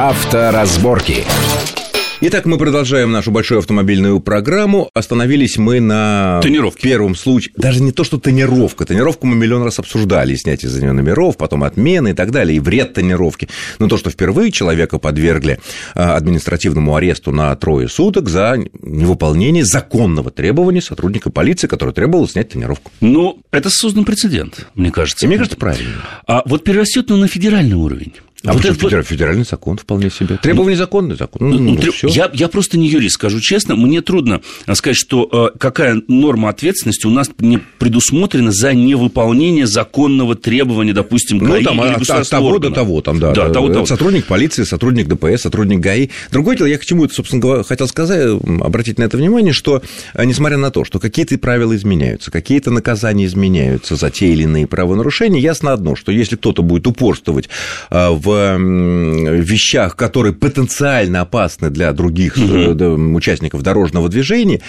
Авторазборки. Итак, мы продолжаем нашу большую автомобильную программу. Остановились мы на Тонировке. первом случае. Даже не то, что тонировка. Тонировку мы миллион раз обсуждали. Снятие за нее номеров, потом отмены и так далее. И вред тонировки. Но то, что впервые человека подвергли а, административному аресту на трое суток за невыполнение законного требования сотрудника полиции, который требовал снять тонировку. Ну, это создан прецедент, мне кажется. И мне кажется, правильно. А вот перерастет он на федеральный уровень. А вот почему это федеральный, закон вполне себе. Требования законный закон. Ну, Ну, ну, всё. я, я просто не юрист, скажу честно. Мне трудно а, сказать, что э, какая норма ответственности у нас не предусмотрена за невыполнение законного требования, допустим, Ну, ГАИ там или от, от государственного того органа. до того, там, да. Да, того, это того. Сотрудник полиции, сотрудник ДПС, сотрудник ГАИ. Другое дело, я к чему это, собственно говоря, хотел сказать, обратить на это внимание, что, э, несмотря на то, что какие-то правила изменяются, какие-то наказания изменяются за те или иные правонарушения, ясно одно, что если кто-то будет упорствовать э, в вещах, которые потенциально опасны для других да, участников дорожного движения,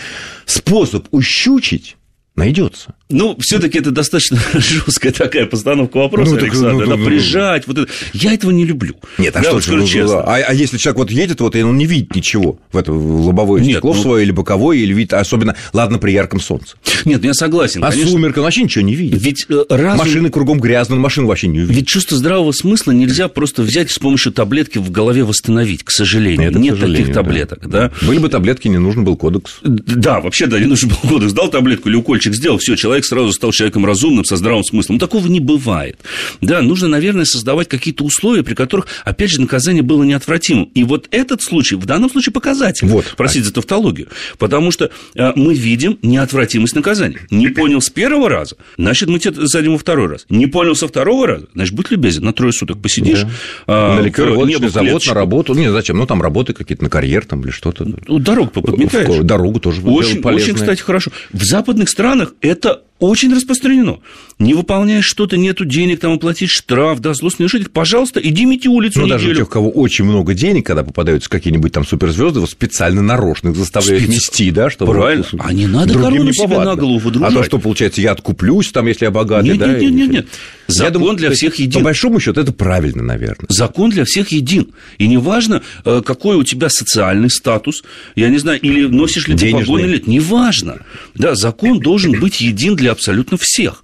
способ ущучить найдется. Ну, все-таки это достаточно жесткая такая постановка вопроса, Ну, так, Александр. ну, да, ну, прижать, вот это. Я этого не люблю. Нет, а Да, что вот скажу ну, честно. А, а если человек вот едет, вот, и он не видит ничего в это в лобовое Нет, стекло ну- свое или боковое, или видит, особенно, ладно, при ярком солнце. Нет, ну, я согласен. А конечно. сумерка, вообще ничего не видит. Ведь э, разум... Машины кругом грязные, он машину вообще не увидит. Ведь чувство здравого смысла нельзя просто взять с помощью таблетки в голове восстановить, к сожалению. Это, к Нет сожалению, таких да. таблеток, да. Были бы таблетки, не нужен был кодекс. Да, вообще, да, не нужен был кодекс. Дал таблетку или укольчик сделал, все, человек сразу стал человеком разумным, со здравым смыслом. Ну, такого не бывает. Да, нужно, наверное, создавать какие-то условия, при которых, опять же, наказание было неотвратимым. И вот этот случай, в данном случае, показатель. Вот. Простите за тавтологию. Потому что э, мы видим неотвратимость наказания. Не понял с первого раза, значит, мы тебя садим во второй раз. Не понял со второго раза, значит, будь любезен, на трое суток посидишь. а, на в ликероводочный небо завод, клеточку. на работу. Не, зачем? Ну, там работы какие-то на карьер там или что-то. Ну, дорогу поподметаешь. Дорогу тоже Очень, очень, кстати, хорошо. В западных странах это очень распространено. Не выполняешь что-то, нету денег, там оплатить штраф, да, злостный нарушитель, пожалуйста, иди мети улицу Ну, даже у тех, у кого очень много денег, когда попадаются какие-нибудь там суперзвезды, вот специально нарочно их заставляют Спец- нести, да, чтобы... Правильно. вот А не надо корону не себе на голову А выдружать. то, что, получается, я откуплюсь, там, если я богатый, Нет, да? нет, нет, и- нет, Я Закон думаю, для всех един. По большому счету, это правильно, наверное. Закон для всех един. И неважно, э, какой у тебя социальный статус, я не знаю, или носишь ли ты Денежный. погоны или нет, неважно. Да, закон должен быть един для абсолютно всех.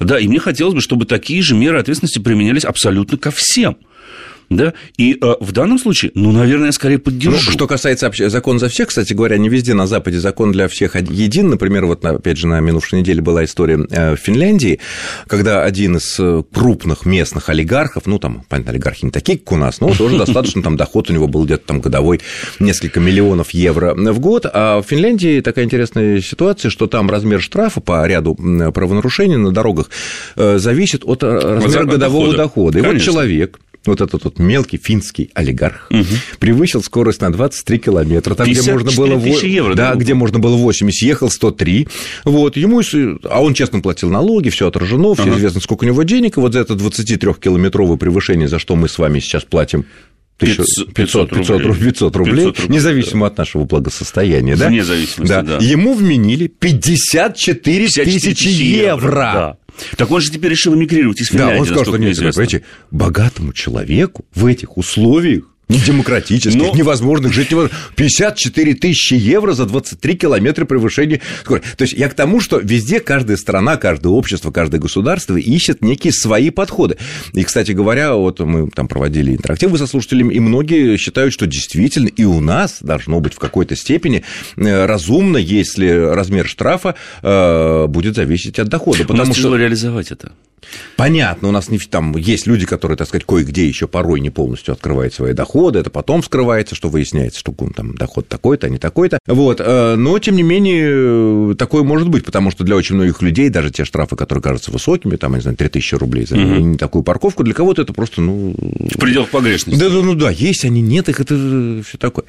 Да, и мне хотелось бы, чтобы такие же меры ответственности применялись абсолютно ко всем. Да? И э, в данном случае, ну, наверное, я скорее Ну, поддержу. что касается вообще закон за всех, кстати говоря, не везде на Западе закон для всех един. Например, вот, опять же, на минувшей неделе была история э, в Финляндии, когда один из э, крупных местных олигархов, ну, там, понятно, олигархи не такие, как у нас, но тоже достаточно, там, доход у него был где-то там годовой несколько миллионов евро в год, а в Финляндии такая интересная ситуация, что там размер штрафа по ряду правонарушений на дорогах э, зависит от э, размера годового дохода. И вот человек, вот этот вот мелкий финский олигарх, превысил скорость на 23 километра, там, где 54 можно было... евро, да, да? где можно было 80, ехал 103, вот, ему, а он честно платил налоги, все отражено, все Ага. известно, сколько у него денег, и вот за это 23-километровое превышение, за что мы с вами сейчас платим 500 500, 500, рублей, 500 рублей, 500 рублей, независимо от нашего благосостояния, да? Вне зависимости, да. Ему вменили 54 54 тысячи евро. Да. Так он же теперь решил эмигрировать из Да, Финляндии, он сказал, что нет, известно. понимаете, богатому человеку в этих условиях недемократических, Но- невозможных жить невозможно. 54 тысячи евро за 23 километра превышения скорости. То есть я к тому, что везде каждая страна, каждое общество, каждое государство ищет некие свои подходы. И, кстати говоря, вот мы там проводили интерактивы со слушателями, и многие считают, что действительно и у нас должно быть в какой-то степени э, разумно, если размер штрафа э, будет зависеть от дохода. У нас Потому что реализовать это. Понятно, у нас не, там есть люди, которые, так сказать, кое-где еще порой не полностью открывают свои доходы, это потом вскрывается, что выясняется, что ну, там доход такой-то, а не такой-то. Вот. э, Но, тем не менее, такое может быть, потому что для очень многих людей даже те штрафы, которые кажутся высокими, там, я не знаю, 3000 рублей за не такую парковку, для кого-то это просто, ну, В пределах погрешности. да, да, ну да, есть они, нет их, это все такое.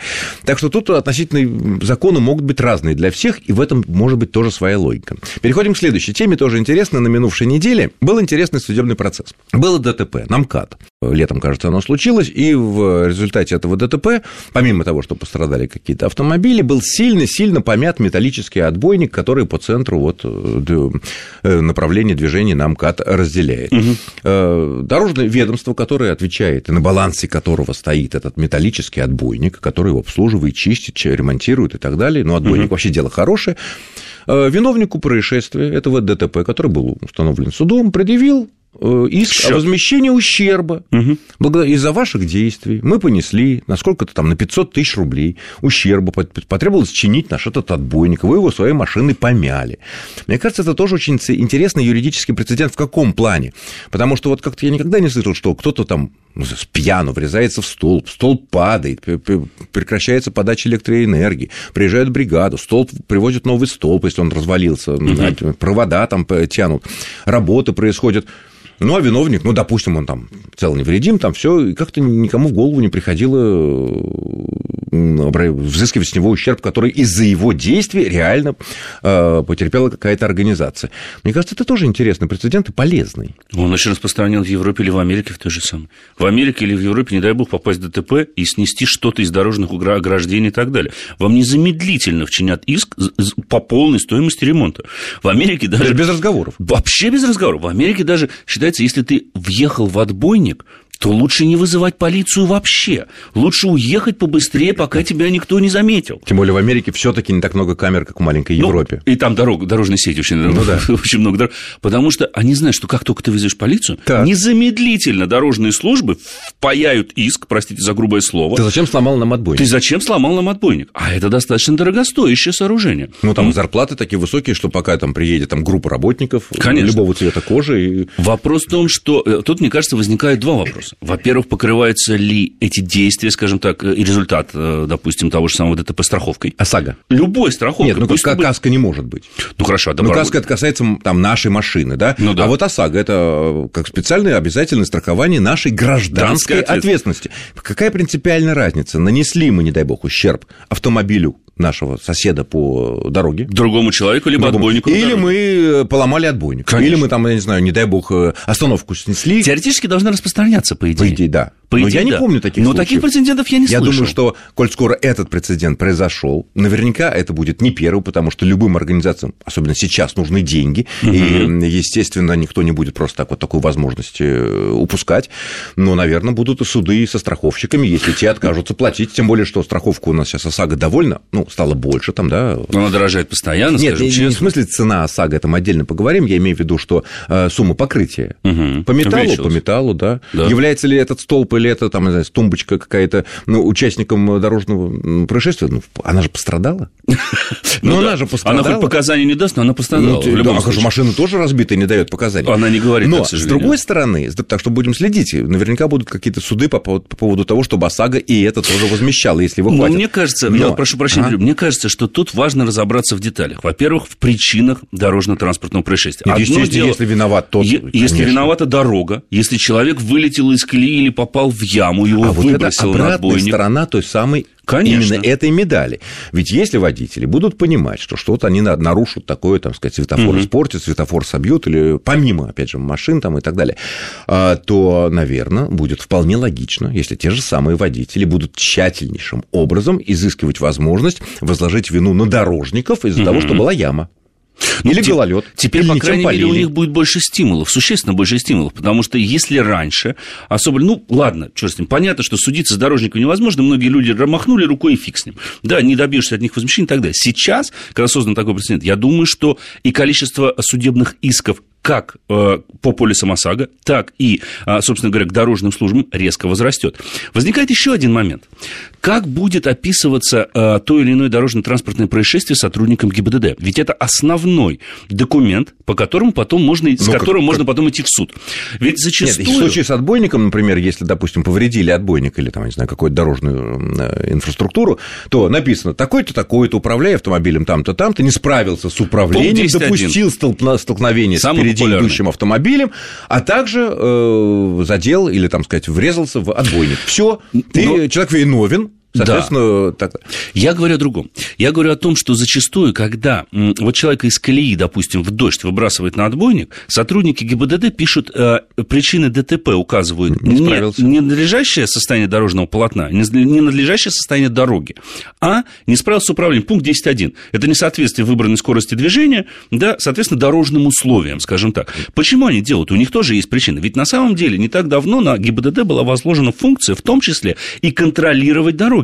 Так что тут относительно законы могут быть разные для всех, и в этом может быть тоже своя логика. Переходим к следующей теме, тоже интересно. На минувшей неделе был интересный судебный процесс. Было ДТП на МКАД. Летом, кажется, оно случилось, и в результате результате этого ДТП, помимо того, что пострадали какие-то автомобили, был сильно-сильно помят металлический отбойник, который по центру вот э, направления движения на МКАД разделяет. Угу. Дорожное ведомство, которое отвечает, и на балансе которого стоит этот металлический отбойник, который его обслуживает, чистит, ремонтирует и так далее, ну, отбойник угу. вообще дело хорошее, виновнику происшествия этого ДТП, который был установлен судом, предъявил Э, иск Счет. о возмещении ущерба угу. из-за ваших действий. Мы понесли на сколько-то там, на 500 тысяч рублей ущерба, потребовалось чинить наш этот отбойник, вы его своей машиной помяли. Мне кажется, это тоже очень интересный юридический прецедент в каком плане? Потому что вот как-то я никогда не слышал, что кто-то там ну, с пьяну врезается в столб, столб падает, прекращается подача электроэнергии, приезжают бригаду, столб привозят новый столб, если он развалился, угу. провода там тянут, работы происходят. Ну, а виновник, ну, допустим, он там цел невредим, там все, и как-то никому в голову не приходило взыскивать с него ущерб, который из-за его действий реально э, потерпела какая-то организация. Мне кажется, это тоже интересный прецедент и полезный. Он очень распространен в Европе или в Америке в той же самой. В Америке или в Европе, не дай бог, попасть в ДТП и снести что-то из дорожных ограждений и так далее. Вам незамедлительно вчинят иск по полной стоимости ремонта. В Америке даже... Без разговоров. Вообще без разговоров. В Америке даже считается, если ты въехал в отбойник, то лучше не вызывать полицию вообще. Лучше уехать побыстрее, пока тебя никто не заметил. Тем более в Америке все-таки не так много камер, как в маленькой ну, Европе. И там дорог, дорожной сеть очень, ну, да. очень много дорог. Потому что они знают, что как только ты вызовешь полицию, так. незамедлительно дорожные службы впаяют иск, простите за грубое слово. Ты зачем сломал нам отбойник? Ты зачем сломал нам отбойник? А это достаточно дорогостоящее сооружение. Ну, там mm. зарплаты такие высокие, что пока там приедет там, группа работников Конечно. любого цвета кожи. И... Вопрос в том, что э, тут, мне кажется, возникает два вопроса. Во-первых, покрываются ли эти действия, скажем так, и результат, э, допустим, того же самого ДТП страховкой? ОСАГО. Любой страховкой. Нет, ну как будет... каска не может быть. Ну хорошо, а Ну каска это касается там нашей машины, да? Ну, да. А вот ОСАГО это э, как специальное обязательное страхование нашей гражданской ответственности. Какая принципиальная разница? Нанесли мы, не дай бог, ущерб автомобилю нашего соседа по дороге. Другому человеку, либо другому. отбойнику. Или мы э, поломали отбойник. Конечно. Или мы там, я не знаю, не дай бог, э, остановку снесли. Теоретически должна распространяться, по идее. По идее, да. По Но идее, я да. не помню таких Но случаев. таких прецедентов я не я слышал. Я думаю, что, коль скоро этот прецедент произошел, наверняка это будет не первый, потому что любым организациям, особенно сейчас, нужны деньги. Угу. И, естественно, никто не будет просто так вот такую возможность э, упускать. Но, наверное, будут и суды со страховщиками, если те откажутся платить. Тем более, что страховка у нас сейчас ОСАГО довольно, ну, стало больше там, да. Но она дорожает постоянно, Нет, не, не в смысле цена ОСАГО, там отдельно поговорим, я имею в виду, что э, сумма покрытия угу. по металлу, по металлу, да. да. Является ли этот столб или это, там, не знаю, тумбочка какая-то, ну, участником дорожного происшествия, ну, она же пострадала. Ну, она же пострадала. Она хоть показания не даст, но она пострадала. Ну, а же машина тоже разбита и не дает показаний. Она не говорит, Но, с другой стороны, так что будем следить, наверняка будут какие-то суды по поводу того, чтобы ОСАГО и это тоже возмещало, если его хватит. Мне кажется, я прошу прощения, мне кажется, что тут важно разобраться в деталях. Во-первых, в причинах дорожно-транспортного происшествия. Нет, естественно, дело, если виноват тот, е- Если виновата дорога, если человек вылетел из колеи или попал в яму, его а выбросил вот это на отбойник. сторона той самой Конечно. именно этой медали. Ведь если водители будут понимать, что что-то они нарушат такое, там сказать, светофор угу. испортят, светофор собьют, или помимо, опять же, машин там и так далее, а, то, наверное, будет вполне логично, если те же самые водители будут тщательнейшим образом изыскивать возможность возложить вину на дорожников из-за угу. того, что была яма. Ну, или гололед. Теперь, или по крайней мере, у них будет больше стимулов, существенно больше стимулов, потому что если раньше, особо, ну, ладно, что с ним, понятно, что судиться с дорожником невозможно, многие люди махнули рукой и фиг с ним. Да, не добьешься от них возмещения и так далее. Сейчас, когда создан такой прецедент, я думаю, что и количество судебных исков как э, по полисам ОСАГО, так и, э, собственно говоря, к дорожным службам резко возрастет. Возникает еще один момент. Как будет описываться э, то или иное дорожно-транспортное происшествие сотрудникам ГИБДД? Ведь это основной документ, по которому потом можно, ну, с которым как, можно потом идти в суд. Ведь зачастую... Нет, в случае с отбойником, например, если, допустим, повредили отбойник или, там, не знаю, какую-то дорожную инфраструктуру, то написано, такой-то, такой-то, управляя автомобилем там-то, там-то, не справился с управлением, допустил столкновение Самый с впереди идущим автомобилем, а также э, задел или, там сказать, врезался в отбойник. Все, ты, Но... человек виновен, Соответственно, да. так... Я говорю о другом. Я говорю о том, что зачастую, когда вот человека из колеи, допустим, в дождь выбрасывает на отбойник, сотрудники ГИБДД пишут э, причины ДТП, указывают не не ненадлежащее состояние дорожного полотна, не ненадлежащее состояние дороги, а не справился с управлением. Пункт 10.1. Это несоответствие выбранной скорости движения, да, соответственно, дорожным условиям, скажем так. Почему они делают? У них тоже есть причины. Ведь на самом деле не так давно на ГИБДД была возложена функция, в том числе и контролировать дороги.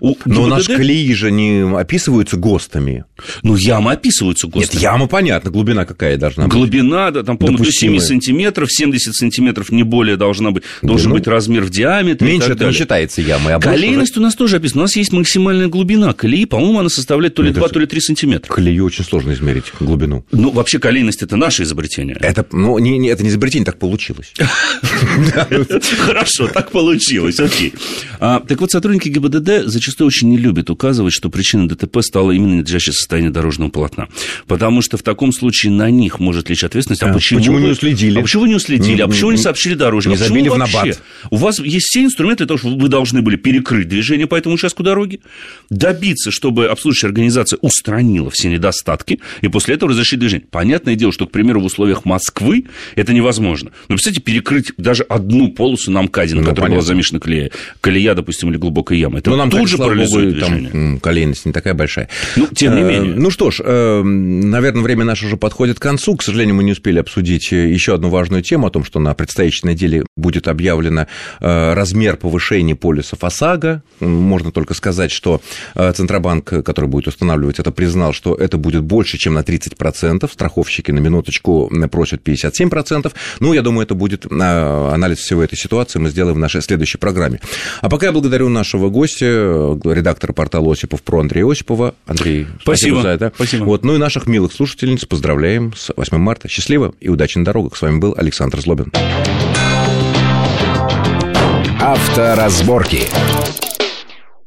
У Но ГИБДД... наши колеи же не описываются ГОСТами. Ну, ямы описываются ГОСТами. Нет, яма, понятно, глубина какая должна быть? Глубина, да, там, по-моему, до 7 сантиметров, 70 сантиметров не более должна быть, должен ну, быть размер в диаметре. Меньше это не считается ямой. А Колейность уже... у нас тоже описана. У нас есть максимальная глубина колеи, по-моему, она составляет то ли это 2, то ли 3 сантиметра. Колею очень сложно измерить глубину. Ну, вообще колейность – это наше изобретение. Это, ну, не, не, это не изобретение, так получилось. Хорошо, так получилось, окей. А, так вот, сотрудники ГИБДД зачастую очень не любят указывать, что причиной ДТП стало именно надлежащее состояние дорожного полотна. Потому что в таком случае на них может лечь ответственность. А, а почему, почему не уследили? А почему не уследили? А почему не сообщили дорожникам? Не забили в набат? У вас есть все инструменты для того, что вы должны были перекрыть движение по этому участку дороги, добиться, чтобы обслуживающая организация устранила все недостатки, и после этого разрешить движение. Понятное дело, что, к примеру, в условиях Москвы это невозможно. Но, представьте, перекрыть даже одну полосу на МКАДе, на ну, которой была замешана колея, колея, допустим, или глубокая яма. Но нам тут же парализует Богу. Там колейность не такая большая. Ну, тем не э, менее. Ну что ж, э, наверное, время наше уже подходит к концу. К сожалению, мы не успели обсудить еще одну важную тему о том, что на предстоящей неделе будет объявлено э, размер повышения полисов ОСАГО. Можно только сказать, что Центробанк, который будет устанавливать это, признал, что это будет больше, чем на 30%. Страховщики на минуточку просят 57%. Ну, я думаю, это будет анализ всего этой ситуации мы сделаем в нашей следующей программе. А пока я благодарю нашего гостя, редактора портала Осипов про Андрея Осипова. Андрей, спасибо, спасибо за это. Спасибо. Вот, ну и наших милых слушательниц поздравляем с 8 марта. Счастливо и удачи на дорогах. С вами был Александр Злобин. Авторазборки.